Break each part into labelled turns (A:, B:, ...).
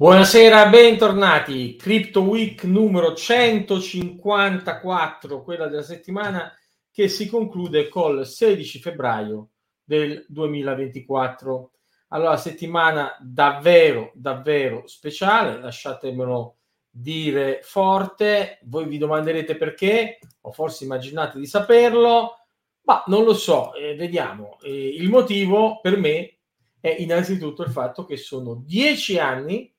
A: Buonasera, bentornati. Crypto Week numero 154, quella della settimana che si conclude col 16 febbraio del 2024. Allora, settimana davvero, davvero speciale, lasciatemelo dire forte. Voi vi domanderete perché, o forse immaginate di saperlo, ma non lo so, eh, vediamo. Eh, il motivo per me è innanzitutto il fatto che sono dieci anni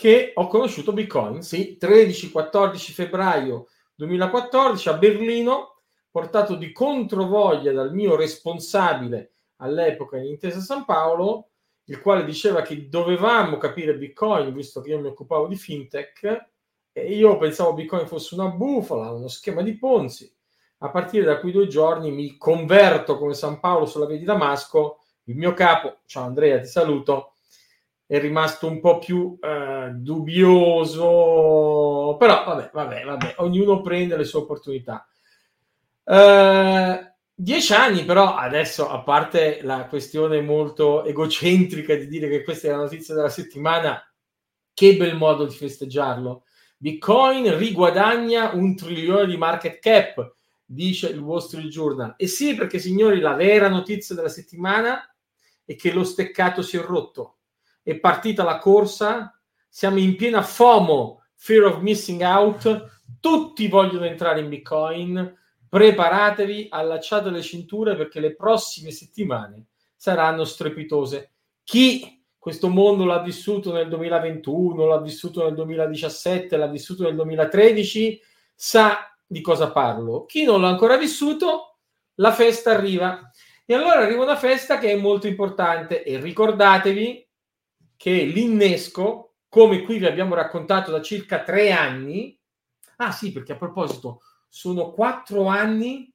A: che ho conosciuto Bitcoin, sì, 13-14 febbraio 2014 a Berlino, portato di controvoglia dal mio responsabile all'epoca in Intesa San Paolo, il quale diceva che dovevamo capire Bitcoin, visto che io mi occupavo di fintech, e io pensavo Bitcoin fosse una bufala, uno schema di Ponzi. A partire da quei due giorni mi converto come San Paolo sulla via di Damasco, il mio capo, ciao Andrea, ti saluto, è rimasto un po' più eh, dubbioso, però vabbè, vabbè, vabbè, ognuno prende le sue opportunità. Eh, dieci anni però adesso, a parte la questione molto egocentrica di dire che questa è la notizia della settimana, che bel modo di festeggiarlo. Bitcoin riguadagna un trilione di market cap, dice il Wall Street Journal. E sì, perché signori, la vera notizia della settimana è che lo steccato si è rotto è partita la corsa, siamo in piena FOMO, Fear of Missing Out, tutti vogliono entrare in Bitcoin, preparatevi, allacciate le cinture perché le prossime settimane saranno strepitose. Chi questo mondo l'ha vissuto nel 2021, l'ha vissuto nel 2017, l'ha vissuto nel 2013, sa di cosa parlo. Chi non l'ha ancora vissuto, la festa arriva. E allora arriva una festa che è molto importante e ricordatevi che l'innesco, come qui vi abbiamo raccontato da circa tre anni, ah sì, perché a proposito, sono quattro anni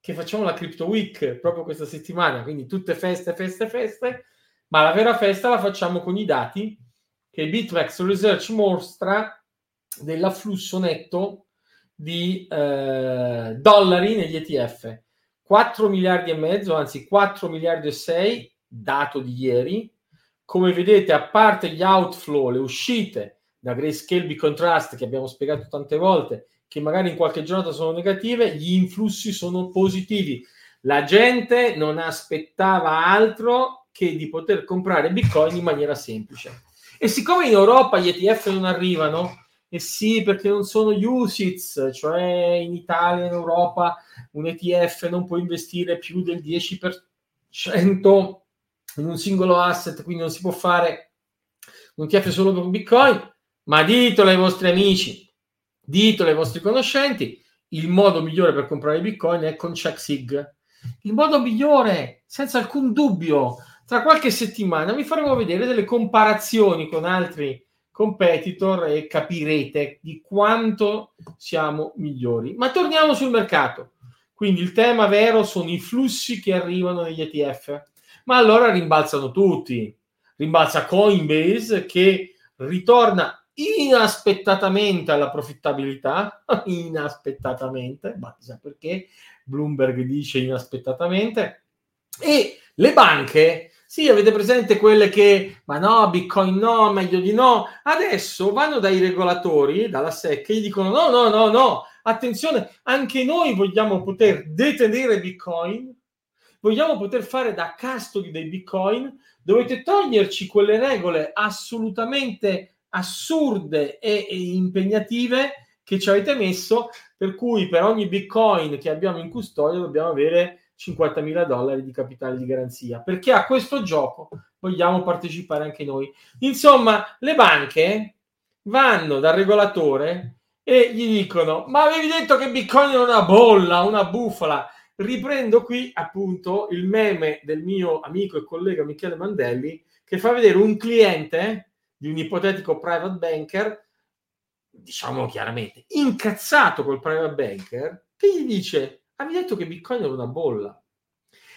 A: che facciamo la Crypto Week proprio questa settimana, quindi tutte feste, feste, feste, ma la vera festa la facciamo con i dati che Bitrex Research mostra dell'afflusso netto di eh, dollari negli ETF. 4 miliardi e mezzo, anzi 4 miliardi e 6, dato di ieri, come vedete, a parte gli outflow, le uscite da Grayscale Bitcoin Trust che abbiamo spiegato tante volte, che magari in qualche giornata sono negative, gli influssi sono positivi. La gente non aspettava altro che di poter comprare Bitcoin in maniera semplice. E siccome in Europa gli ETF non arrivano, e sì, perché non sono USITS, cioè in Italia, in Europa, un ETF non può investire più del 10% in un singolo asset, quindi non si può fare un ETF solo per Bitcoin, ma ditelo ai vostri amici, ditelo ai vostri conoscenti, il modo migliore per comprare Bitcoin è con CheckSig. Il modo migliore, senza alcun dubbio, tra qualche settimana vi faremo vedere delle comparazioni con altri competitor e capirete di quanto siamo migliori. Ma torniamo sul mercato. Quindi il tema vero sono i flussi che arrivano negli ETF ma allora rimbalzano tutti. Rimbalza Coinbase che ritorna inaspettatamente alla profittabilità, inaspettatamente, ma chissà perché, Bloomberg dice inaspettatamente, e le banche, sì, avete presente quelle che, ma no, Bitcoin no, meglio di no, adesso vanno dai regolatori, dalla SEC, e gli dicono no, no, no, no, attenzione, anche noi vogliamo poter detenere Bitcoin vogliamo poter fare da custody dei bitcoin, dovete toglierci quelle regole assolutamente assurde e, e impegnative che ci avete messo, per cui per ogni bitcoin che abbiamo in custodia dobbiamo avere 50.000 dollari di capitale di garanzia, perché a questo gioco vogliamo partecipare anche noi. Insomma, le banche vanno dal regolatore e gli dicono: Ma avevi detto che Bitcoin è una bolla, una bufala riprendo qui appunto il meme del mio amico e collega Michele Mandelli che fa vedere un cliente di un ipotetico private banker, diciamo chiaramente, incazzato col private banker, che gli dice, avevi detto che Bitcoin era una bolla.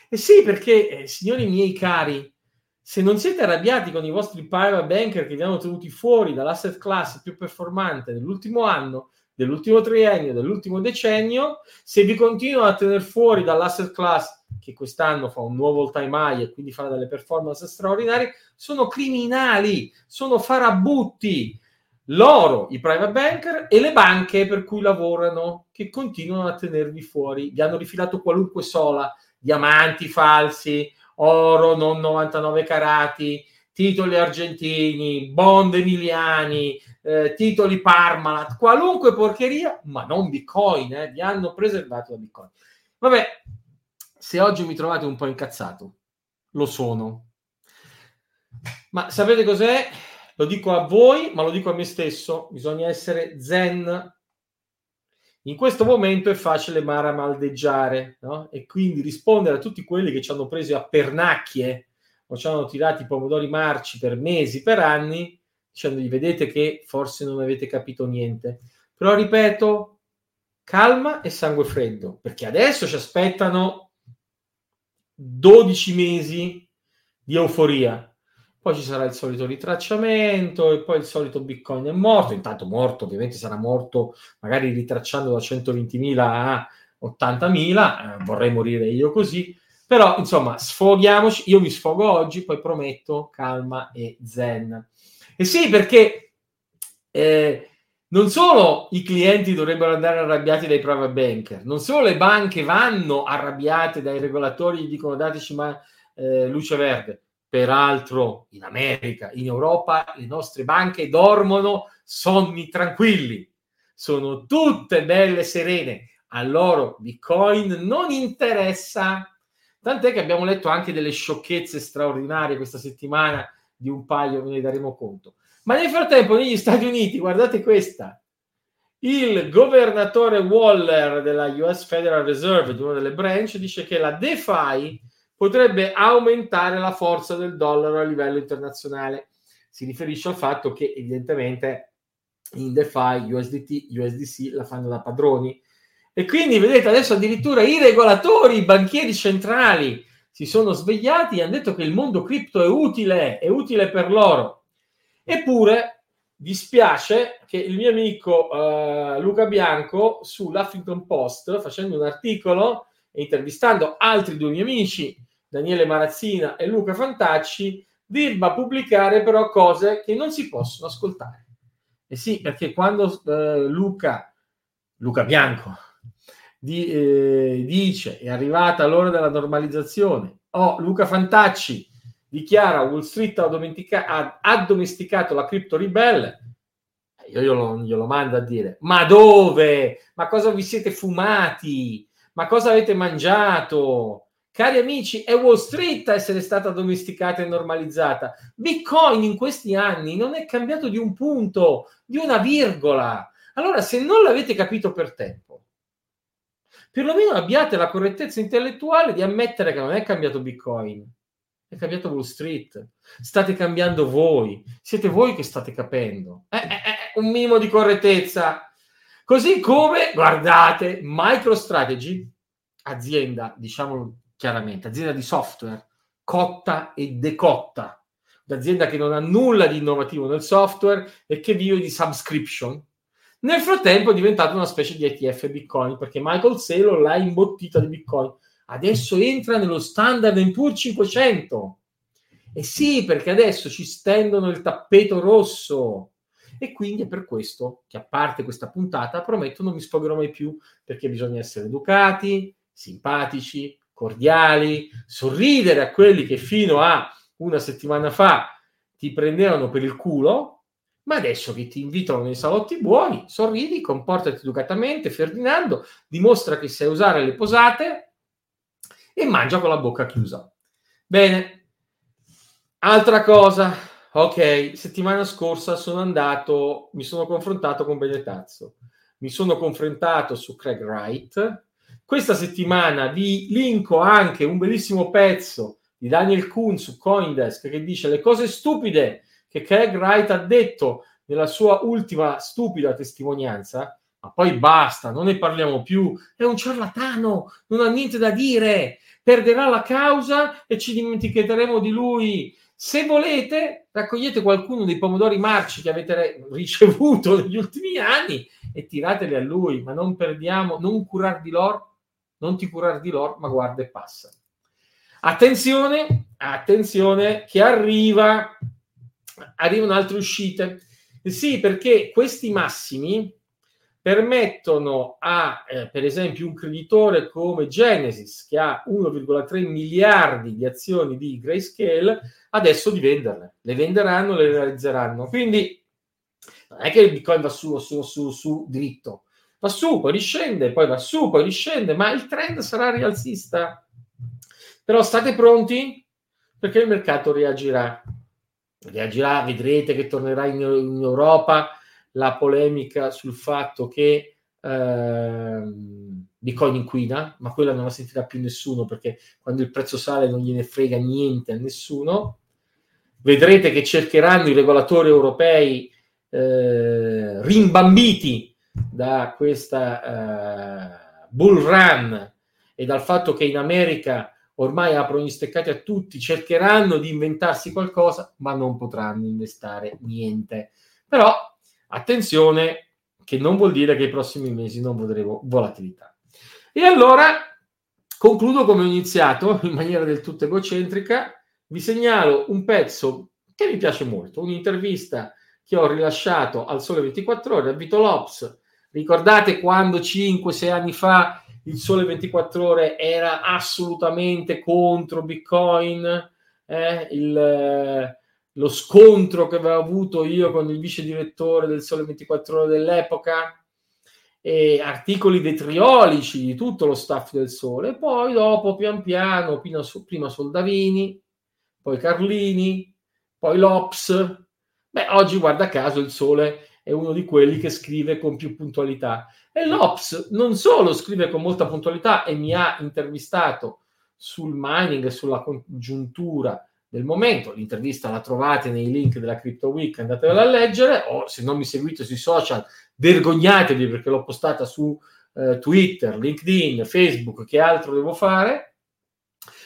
A: E sì, perché, eh, signori miei cari, se non siete arrabbiati con i vostri private banker che vi hanno tenuti fuori dall'asset class più performante dell'ultimo anno, dell'ultimo triennio, dell'ultimo decennio, se vi continuano a tenere fuori dall'asset class che quest'anno fa un nuovo all time high e quindi farà delle performance straordinarie, sono criminali, sono farabutti. Loro, i private banker e le banche per cui lavorano, che continuano a tenervi fuori. Vi hanno rifilato qualunque sola, diamanti falsi, oro non 99 carati, titoli argentini, bond emiliani, eh, titoli Parmalat, qualunque porcheria, ma non Bitcoin, eh, vi hanno preservato da Bitcoin. Vabbè, se oggi mi trovate un po' incazzato, lo sono. Ma sapete cos'è? Lo dico a voi, ma lo dico a me stesso, bisogna essere zen. In questo momento è facile maramaldeggiare, no? E quindi rispondere a tutti quelli che ci hanno preso a pernacchie o ci hanno tirati i pomodori marci per mesi, per anni, dicendogli vedete che forse non avete capito niente. Però ripeto, calma e sangue freddo, perché adesso ci aspettano 12 mesi di euforia. Poi ci sarà il solito ritracciamento e poi il solito Bitcoin è morto. Intanto morto, ovviamente sarà morto magari ritracciando da 120.000 a 80.000. Eh, vorrei morire io così. Però, insomma, sfoghiamoci. Io mi sfogo oggi, poi prometto calma e zen. E sì, perché eh, non solo i clienti dovrebbero andare arrabbiati dai private banker, non solo le banche vanno arrabbiate dai regolatori gli dicono dateci ma, eh, luce verde. Peraltro in America, in Europa, le nostre banche dormono sonni tranquilli, sono tutte belle serene. A loro Bitcoin non interessa Tant'è che abbiamo letto anche delle sciocchezze straordinarie questa settimana di un paio, ne daremo conto. Ma nel frattempo negli Stati Uniti, guardate questa, il governatore Waller della US Federal Reserve, di una delle branch, dice che la DeFi potrebbe aumentare la forza del dollaro a livello internazionale. Si riferisce al fatto che evidentemente in DeFi USDT, USDC la fanno da padroni e quindi vedete adesso addirittura i regolatori, i banchieri centrali si sono svegliati e hanno detto che il mondo cripto è utile, è utile per loro. Eppure dispiace che il mio amico uh, Luca Bianco sull'Huffington Post, facendo un articolo e intervistando altri due miei amici, Daniele Marazzina e Luca Fantacci, debba pubblicare però cose che non si possono ascoltare. E sì, perché quando uh, Luca, Luca Bianco, di, eh, dice è arrivata l'ora della normalizzazione. Oh, Luca Fantacci dichiara Wall Street ha, domenica- ha addomesticato la cripto ribelle. Eh, io glielo, glielo mando a dire, ma dove? Ma cosa vi siete fumati? Ma cosa avete mangiato? Cari amici, è Wall Street a essere stata domesticata e normalizzata. Bitcoin in questi anni non è cambiato di un punto, di una virgola. Allora, se non l'avete capito per tempo, perlomeno abbiate la correttezza intellettuale di ammettere che non è cambiato Bitcoin, è cambiato Wall Street. State cambiando voi, siete voi che state capendo. Eh, eh, eh, un minimo di correttezza. Così come, guardate, MicroStrategy, azienda, diciamolo chiaramente, azienda di software, cotta e decotta, un'azienda che non ha nulla di innovativo nel software e che vive di subscription, nel frattempo è diventato una specie di ETF Bitcoin perché Michael Saylor l'ha imbottita di Bitcoin. Adesso entra nello standard Poor's 500. E sì, perché adesso ci stendono il tappeto rosso. E quindi è per questo che a parte questa puntata prometto non mi sfogherò mai più perché bisogna essere educati, simpatici, cordiali, sorridere a quelli che fino a una settimana fa ti prendevano per il culo ma adesso che ti invitano nei salotti buoni, sorridi, comportati educatamente, Ferdinando, dimostra che sai usare le posate e mangia con la bocca chiusa. Bene, altra cosa, ok, settimana scorsa sono andato, mi sono confrontato con Benetazzo, mi sono confrontato su Craig Wright, questa settimana vi linko anche un bellissimo pezzo di Daniel Kuhn su Coindesk che dice le cose stupide che Craig Wright ha detto nella sua ultima stupida testimonianza, ma poi basta, non ne parliamo più, è un ciarlatano, non ha niente da dire, perderà la causa e ci dimenticheremo di lui. Se volete, raccogliete qualcuno dei pomodori marci che avete ricevuto negli ultimi anni e tirateli a lui, ma non perdiamo, non curar di loro, non ti curar di loro, ma guarda e passa. Attenzione, attenzione che arriva, arrivano altre uscite. Sì, perché questi massimi permettono a, eh, per esempio, un creditore come Genesis, che ha 1,3 miliardi di azioni di Grayscale, adesso di venderle. Le venderanno, le realizzeranno. Quindi non è che il Bitcoin va su, su, su, su dritto, va su, poi riscende, poi va su, poi riscende, ma il trend sarà rialzista. Però state pronti perché il mercato reagirà. Reagirà, vedrete che tornerà in, in Europa la polemica sul fatto che eh, Bitcoin inquina, ma quella non la sentirà più nessuno perché quando il prezzo sale non gliene frega niente a nessuno. Vedrete che cercheranno i regolatori europei eh, rimbambiti da questa eh, bull run e dal fatto che in America ormai aprono gli steccati a tutti, cercheranno di inventarsi qualcosa, ma non potranno investare niente. Però attenzione, che non vuol dire che i prossimi mesi non vedremo volatilità. E allora concludo come ho iniziato, in maniera del tutto egocentrica, vi segnalo un pezzo che mi piace molto, un'intervista che ho rilasciato al Sole 24 Ore a Vito Lops. Ricordate quando 5-6 anni fa il Sole 24 Ore era assolutamente contro Bitcoin? Eh, il, lo scontro che avevo avuto io con il vice direttore del Sole 24 Ore dell'epoca? E articoli vetriolici di tutto lo staff del Sole. Poi dopo, pian piano, prima Soldavini, poi Carlini, poi Lops, Beh, oggi guarda caso il Sole è uno di quelli che scrive con più puntualità. E l'Ops non solo scrive con molta puntualità e mi ha intervistato sul mining e sulla congiuntura del momento. L'intervista la trovate nei link della Crypto Week, andatevela a leggere, o se non mi seguite sui social, vergognatevi perché l'ho postata su eh, Twitter, LinkedIn, Facebook, che altro devo fare.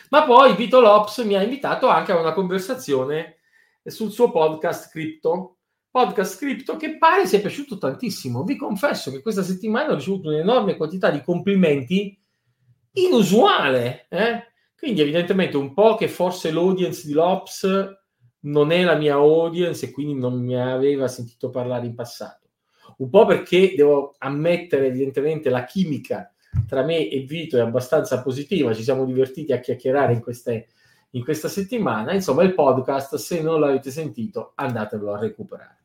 A: Ma poi Vito Lops mi ha invitato anche a una conversazione sul suo podcast Crypto. Podcast Crypto che pare sia piaciuto tantissimo. Vi confesso che questa settimana ho ricevuto un'enorme quantità di complimenti inusuale. Eh? Quindi evidentemente un po' che forse l'audience di Lops non è la mia audience e quindi non mi aveva sentito parlare in passato. Un po' perché devo ammettere evidentemente la chimica tra me e Vito è abbastanza positiva, ci siamo divertiti a chiacchierare in queste in questa settimana. Insomma, il podcast, se non l'avete sentito, andatelo a recuperare.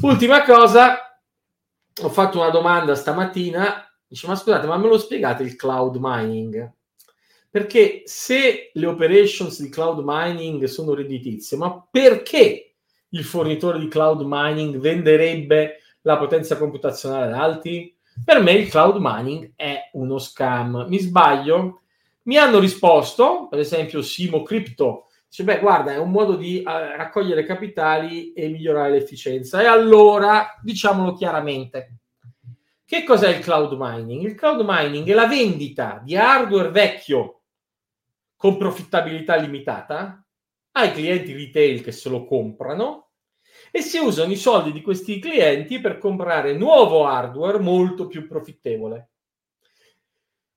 A: Ultima cosa, ho fatto una domanda stamattina, dice, ma scusate, ma me lo spiegate il cloud mining? Perché se le operations di cloud mining sono redditizie, ma perché il fornitore di cloud mining venderebbe la potenza computazionale ad altri? Per me il cloud mining è uno scam. Mi sbaglio? Mi hanno risposto, per esempio Simo Crypto, dice, beh, guarda, è un modo di uh, raccogliere capitali e migliorare l'efficienza. E allora, diciamolo chiaramente, che cos'è il cloud mining? Il cloud mining è la vendita di hardware vecchio con profittabilità limitata ai clienti retail che se lo comprano e si usano i soldi di questi clienti per comprare nuovo hardware molto più profittevole.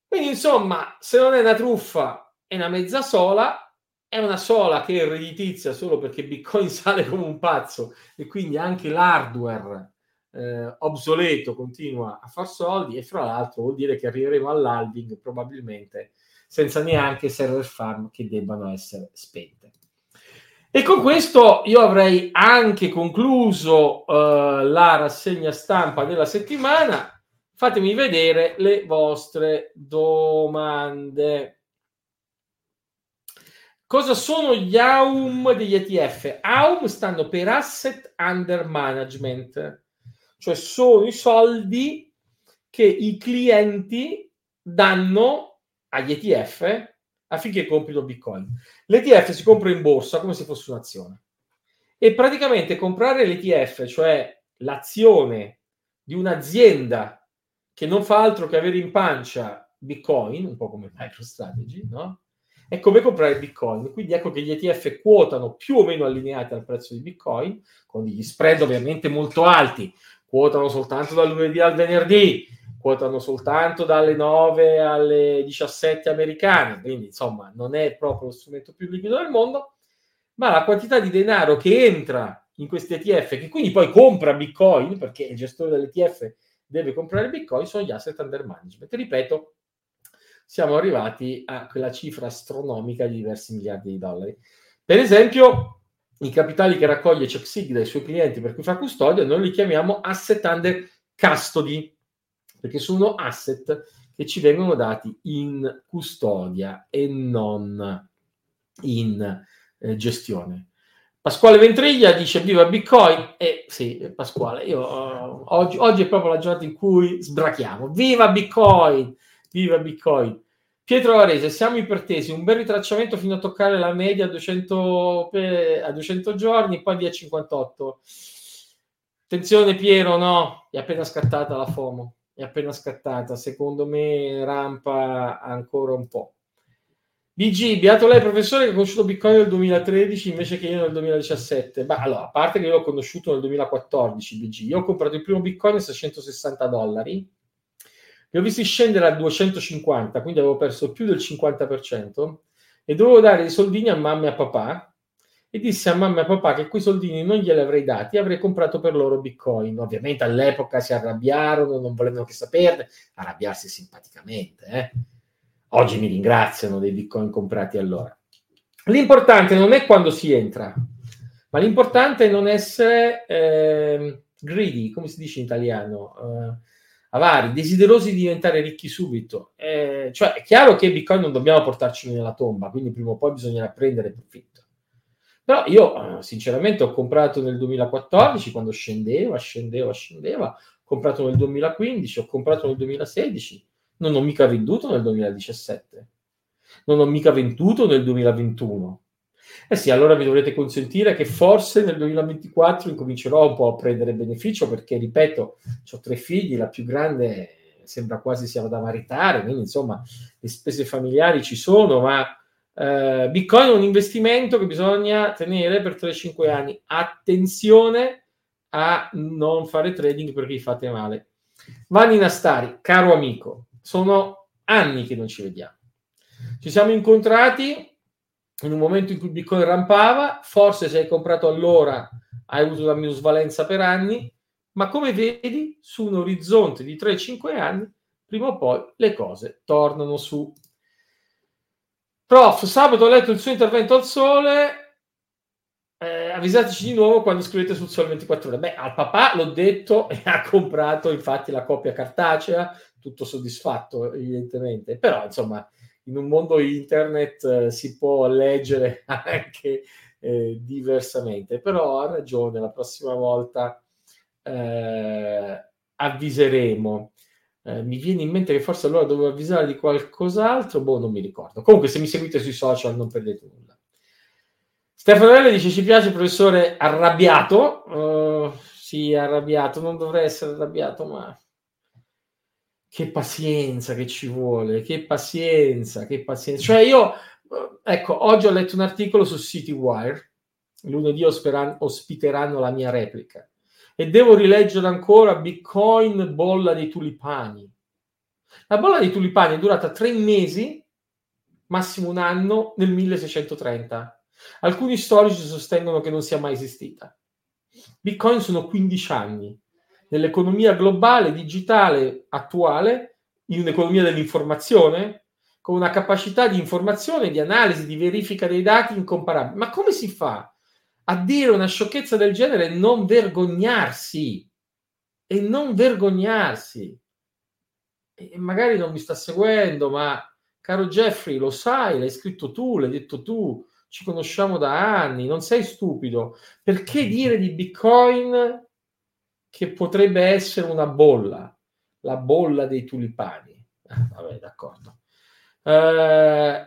A: Quindi, insomma, se non è una truffa, è una mezza sola, è una sola che è redditizia solo perché Bitcoin sale come un pazzo e quindi anche l'hardware eh, obsoleto continua a far soldi e fra l'altro vuol dire che arriveremo all'halving probabilmente senza neanche server farm che debbano essere spente. E con questo io avrei anche concluso eh, la rassegna stampa della settimana fatemi vedere le vostre domande. Cosa sono gli AUM degli ETF? AUM stanno per Asset Under Management, cioè sono i soldi che i clienti danno agli ETF affinché comprino Bitcoin. L'ETF si compra in borsa come se fosse un'azione e praticamente comprare l'ETF, cioè l'azione di un'azienda che non fa altro che avere in pancia Bitcoin, un po' come MicroStrategy, no? È come comprare Bitcoin. Quindi ecco che gli ETF quotano più o meno allineati al prezzo di Bitcoin, con degli spread ovviamente molto alti, quotano soltanto dal lunedì al venerdì, quotano soltanto dalle 9 alle 17 americane, quindi insomma non è proprio lo strumento più liquido del mondo, ma la quantità di denaro che entra in questi ETF, che quindi poi compra Bitcoin, perché il gestore dell'ETF deve comprare Bitcoin, sono gli asset under management. Ripeto, siamo arrivati a quella cifra astronomica di diversi miliardi di dollari. Per esempio, i capitali che raccoglie CheckSig dai suoi clienti per cui fa custodia, noi li chiamiamo asset under custody, perché sono asset che ci vengono dati in custodia e non in eh, gestione. Pasquale Ventriglia dice viva Bitcoin e eh, sì Pasquale io, uh, oggi, oggi, è proprio la giornata in cui sbrachiamo viva Bitcoin viva Bitcoin. Pietro Varese siamo ipertesi. Un bel ritracciamento fino a toccare la media a 200, eh, a 200 giorni poi via 58 attenzione Piero no è appena scattata la FOMO è appena scattata. Secondo me rampa ancora un po' BG, beato lei professore che ha conosciuto Bitcoin nel 2013 invece che io nel 2017. Beh, allora, a parte che io l'ho conosciuto nel 2014 BG, io ho comprato il primo Bitcoin a 660 dollari, ho visti scendere a 250, quindi avevo perso più del 50% e dovevo dare i soldini a mamma e a papà e disse a mamma e a papà che quei soldini non glieli avrei dati, avrei comprato per loro Bitcoin. Ovviamente all'epoca si arrabbiarono, non volevano che saperne, arrabbiarsi simpaticamente, eh Oggi mi ringraziano dei bitcoin comprati allora. L'importante non è quando si entra, ma l'importante è non essere eh, greedy, come si dice in italiano, eh, avari, desiderosi di diventare ricchi subito. Eh, cioè è chiaro che Bitcoin non dobbiamo portarci nella tomba, quindi prima o poi bisognerà prendere profitto. Però io sinceramente ho comprato nel 2014 quando scendeva, scendeva, scendeva, ho comprato nel 2015, ho comprato nel 2016 non ho mica venduto nel 2017, non ho mica venduto nel 2021. Eh sì, allora mi dovrete consentire che forse nel 2024 incomincerò un po' a prendere beneficio perché, ripeto, ho tre figli, la più grande sembra quasi sia da maritare, quindi insomma le spese familiari ci sono, ma eh, Bitcoin è un investimento che bisogna tenere per 3-5 anni. Attenzione a non fare trading perché vi fate male. Vanni Nastari, caro amico, sono anni che non ci vediamo. Ci siamo incontrati in un momento in cui Bitcoin rampava, forse se hai comprato allora hai avuto la minusvalenza per anni, ma come vedi su un orizzonte di 3-5 anni, prima o poi le cose tornano su. Prof, sabato ho letto il suo intervento al sole, eh, avvisateci di nuovo quando scrivete sul Sole 24 ore. Beh, al papà l'ho detto e ha comprato infatti la copia cartacea, tutto soddisfatto evidentemente, però insomma in un mondo internet eh, si può leggere anche eh, diversamente, però ha ragione, la prossima volta eh, avviseremo. Eh, mi viene in mente che forse allora dovevo avvisare di qualcos'altro, boh, non mi ricordo. Comunque, se mi seguite sui social non perdete nulla. Stefano dice: Ci piace, professore, arrabbiato. Uh, sì, arrabbiato, non dovrei essere arrabbiato, ma che pazienza che ci vuole, che pazienza, che pazienza. Cioè io, ecco, oggi ho letto un articolo su CityWire, lunedì ospiteranno la mia replica e devo rileggere ancora Bitcoin bolla dei tulipani. La bolla dei tulipani è durata tre mesi, massimo un anno, nel 1630. Alcuni storici sostengono che non sia mai esistita. Bitcoin sono 15 anni nell'economia globale, digitale, attuale, in un'economia dell'informazione, con una capacità di informazione, di analisi, di verifica dei dati incomparabile. Ma come si fa a dire una sciocchezza del genere e non vergognarsi? E non vergognarsi. E magari non mi sta seguendo, ma caro Jeffrey, lo sai, l'hai scritto tu, l'hai detto tu, ci conosciamo da anni, non sei stupido. Perché dire di Bitcoin che potrebbe essere una bolla, la bolla dei tulipani. Vabbè, d'accordo. Uh,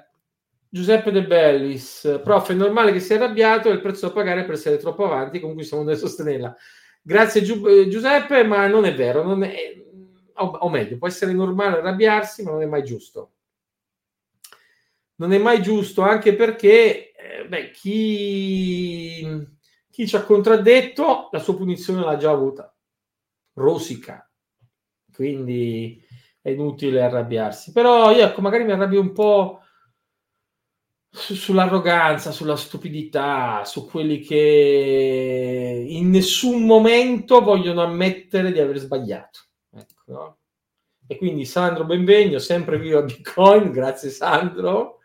A: Giuseppe De Bellis, prof, è normale che sia arrabbiato e il prezzo da pagare per essere troppo avanti, comunque siamo noi a sostenerla. Grazie Giu- eh, Giuseppe, ma non è vero, non è, o, o meglio, può essere normale arrabbiarsi, ma non è mai giusto. Non è mai giusto anche perché eh, beh, chi, chi ci ha contraddetto la sua punizione l'ha già avuta rosica. Quindi è inutile arrabbiarsi. Però io ecco, magari mi arrabbio un po' su, sull'arroganza, sulla stupidità, su quelli che in nessun momento vogliono ammettere di aver sbagliato. Ecco, no? E quindi Sandro Benvegno, sempre vivo a Bitcoin, grazie Sandro.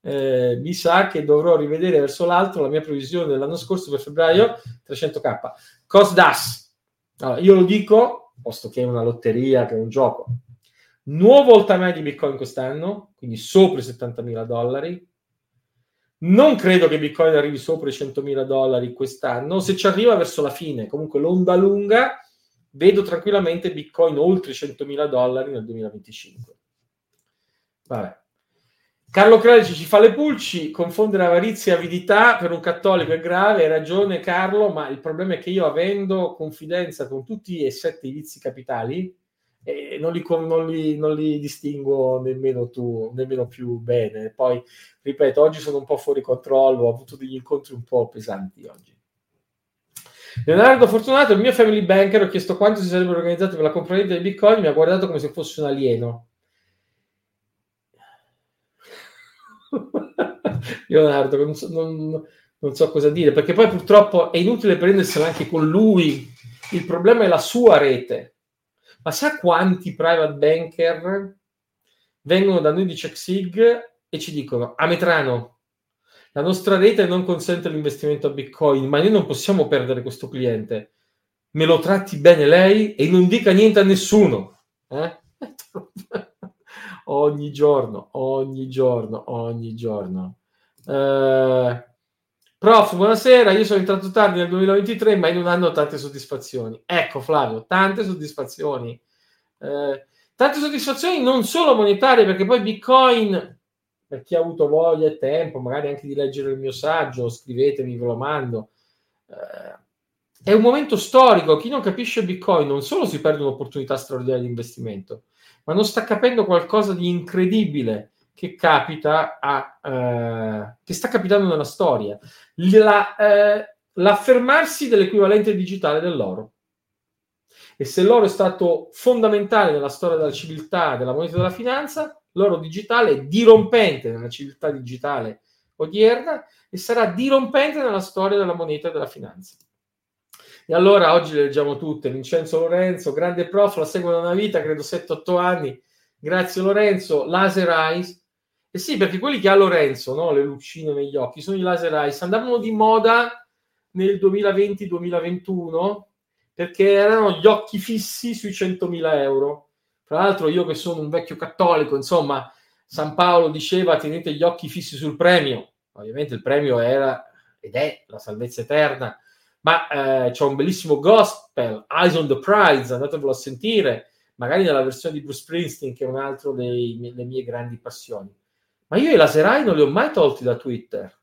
A: Eh, mi sa che dovrò rivedere verso l'alto la mia previsione dell'anno scorso per febbraio 300k. Cosdas, allora, io lo dico, posto che è una lotteria, che è un gioco. Nuovo altamedio di Bitcoin quest'anno, quindi sopra i 70.000 dollari. Non credo che Bitcoin arrivi sopra i 100.000 dollari quest'anno. Se ci arriva verso la fine, comunque l'onda lunga, vedo tranquillamente Bitcoin oltre i 100.000 dollari nel 2025. Vabbè. Carlo Credici ci fa le pulci, confondere avarizia e avidità per un cattolico è grave, hai ragione Carlo, ma il problema è che io avendo confidenza con tutti e sette i vizi capitali, eh, non, li, non, li, non, li, distinguo nemmeno tu, nemmeno più bene. Poi, ripeto, oggi sono un po' fuori controllo, ho avuto degli incontri un po' pesanti oggi. Leonardo Fortunato, il mio family banker, ho chiesto quanto si sarebbero organizzati per la compravendita di Bitcoin, mi ha guardato come se fosse un alieno. Leonardo, non so, non, non so cosa dire, perché poi purtroppo è inutile prendersela anche con lui. Il problema è la sua rete ma sa quanti private banker vengono da noi di CheckSig e ci dicono a Metrano, la nostra rete non consente l'investimento a Bitcoin, ma noi non possiamo perdere questo cliente. Me lo tratti bene lei e non dica niente a nessuno. Eh? ogni giorno, ogni giorno, ogni giorno. Eh, Prof, buonasera, io sono entrato tardi nel 2023, ma in un anno ho tante soddisfazioni. Ecco Flavio, tante soddisfazioni. Eh, tante soddisfazioni non solo monetarie, perché poi Bitcoin, per chi ha avuto voglia e tempo, magari anche di leggere il mio saggio, scrivetemi, ve lo mando. Eh, è un momento storico, chi non capisce Bitcoin non solo si perde un'opportunità straordinaria di investimento, ma non sta capendo qualcosa di incredibile che capita a, eh, che sta capitando nella storia. La, eh, l'affermarsi dell'equivalente digitale dell'oro. E se l'oro è stato fondamentale nella storia della civiltà, della moneta e della finanza, l'oro digitale è dirompente nella civiltà digitale odierna e sarà dirompente nella storia della moneta e della finanza. E allora oggi le leggiamo tutte. Vincenzo Lorenzo, grande prof, la seguo da una vita, credo 7-8 anni. Grazie Lorenzo. Laser Eyes, eh sì, perché quelli che ha Lorenzo, no? le lucine negli occhi, sono i laser eyes, andavano di moda nel 2020-2021 perché erano gli occhi fissi sui 100.000 euro. Tra l'altro io che sono un vecchio cattolico, insomma, San Paolo diceva tenete gli occhi fissi sul premio. Ovviamente il premio era ed è la salvezza eterna, ma eh, c'è un bellissimo gospel, Eyes on the Prize, andatevelo a sentire, magari nella versione di Bruce Springsteen, che è un altro delle mie grandi passioni. Ma io i laserai non li ho mai tolti da Twitter.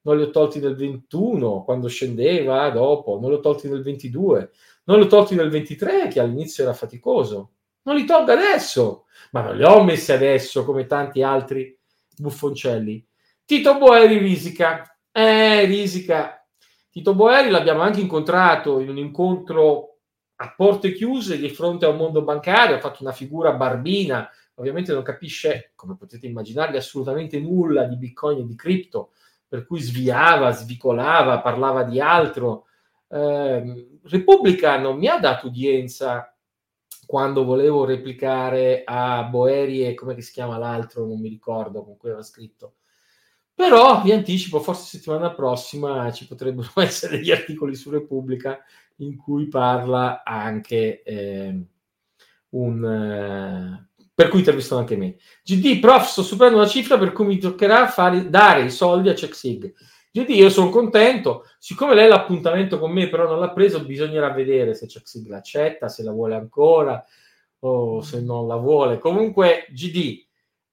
A: Non li ho tolti nel 21, quando scendeva, dopo. Non li ho tolti nel 22. Non li ho tolti nel 23, che all'inizio era faticoso. Non li tolgo adesso. Ma non li ho messi adesso, come tanti altri buffoncelli. Tito Boeri risica. Eh, risica. Tito Boeri l'abbiamo anche incontrato in un incontro a porte chiuse di fronte a un mondo bancario, ha fatto una figura barbina, ovviamente non capisce, come potete immaginare, assolutamente nulla di Bitcoin e di cripto, per cui sviava, svicolava, parlava di altro. Eh, Repubblica non mi ha dato udienza quando volevo replicare a Boeri e come si chiama l'altro, non mi ricordo con cui aveva scritto. Però vi anticipo, forse settimana prossima ci potrebbero essere degli articoli su Repubblica in cui parla anche eh, un, eh, per cui intervistano anche me. GD, prof, sto superando una cifra per cui mi toccherà fare, dare i soldi a CheckSig. GD, io sono contento, siccome lei l'appuntamento con me però non l'ha preso, bisognerà vedere se CheckSig l'accetta, se la vuole ancora o se non la vuole. Comunque, GD,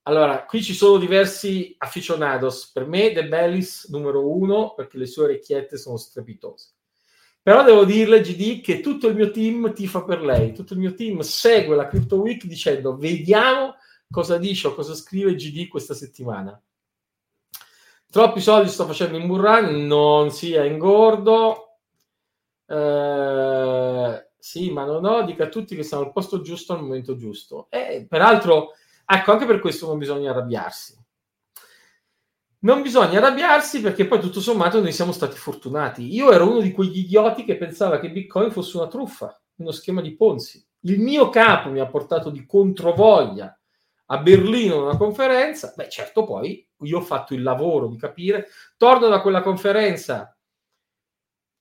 A: allora, qui ci sono diversi aficionados. Per me, De Bellis numero uno, perché le sue orecchiette sono strepitose. Però devo dirle, GD, che tutto il mio team tifa per lei, tutto il mio team segue la Crypto Week dicendo vediamo cosa dice o cosa scrive GD questa settimana. Troppi soldi sto facendo in burrani, non sia ingordo. Eh, Sì, ma non ho, dica a tutti che siamo al posto giusto al momento giusto. E peraltro, ecco, anche per questo non bisogna arrabbiarsi. Non bisogna arrabbiarsi perché poi tutto sommato noi siamo stati fortunati. Io ero uno di quegli idioti che pensava che Bitcoin fosse una truffa, uno schema di Ponzi. Il mio capo mi ha portato di controvoglia a Berlino una conferenza. Beh, certo, poi io ho fatto il lavoro di capire. Torno da quella conferenza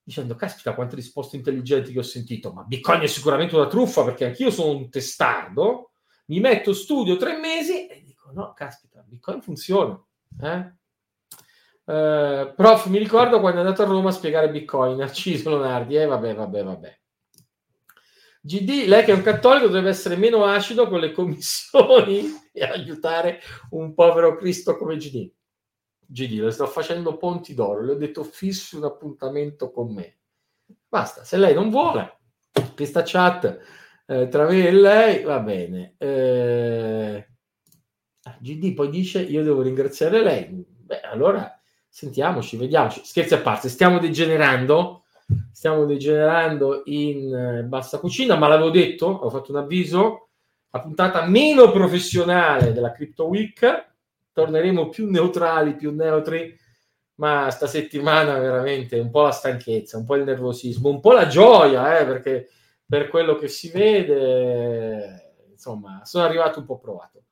A: dicendo, caspita, quante risposte intelligenti che ho sentito, ma Bitcoin è sicuramente una truffa perché anch'io sono un testardo. Mi metto studio tre mesi e dico, no, caspita, Bitcoin funziona. Eh? Uh, prof, mi ricordo quando è andato a Roma a spiegare Bitcoin, Narciso Lonardi, eh vabbè, vabbè, vabbè. GD, lei che è un cattolico dovrebbe essere meno acido con le commissioni e aiutare un povero Cristo come GD. GD, le sto facendo ponti d'oro, le ho detto fissi un appuntamento con me. Basta, se lei non vuole, questa chat eh, tra me e lei va bene. Eh, GD poi dice io devo ringraziare lei. Beh, allora sentiamoci, vediamoci. Scherzi a parte, stiamo degenerando, stiamo degenerando in eh, bassa cucina, ma l'avevo detto, ho fatto un avviso, la puntata meno professionale della Crypto Week, torneremo più neutrali, più neutri, ma sta settimana veramente un po' la stanchezza, un po' il nervosismo, un po' la gioia, eh, perché per quello che si vede, insomma, sono arrivato un po' provato.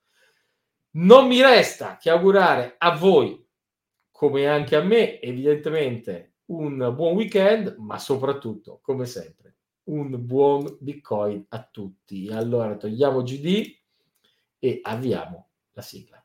A: Non mi resta che augurare a voi, come anche a me, evidentemente, un buon weekend, ma soprattutto, come sempre, un buon Bitcoin a tutti. Allora togliamo GD e avviamo la sigla.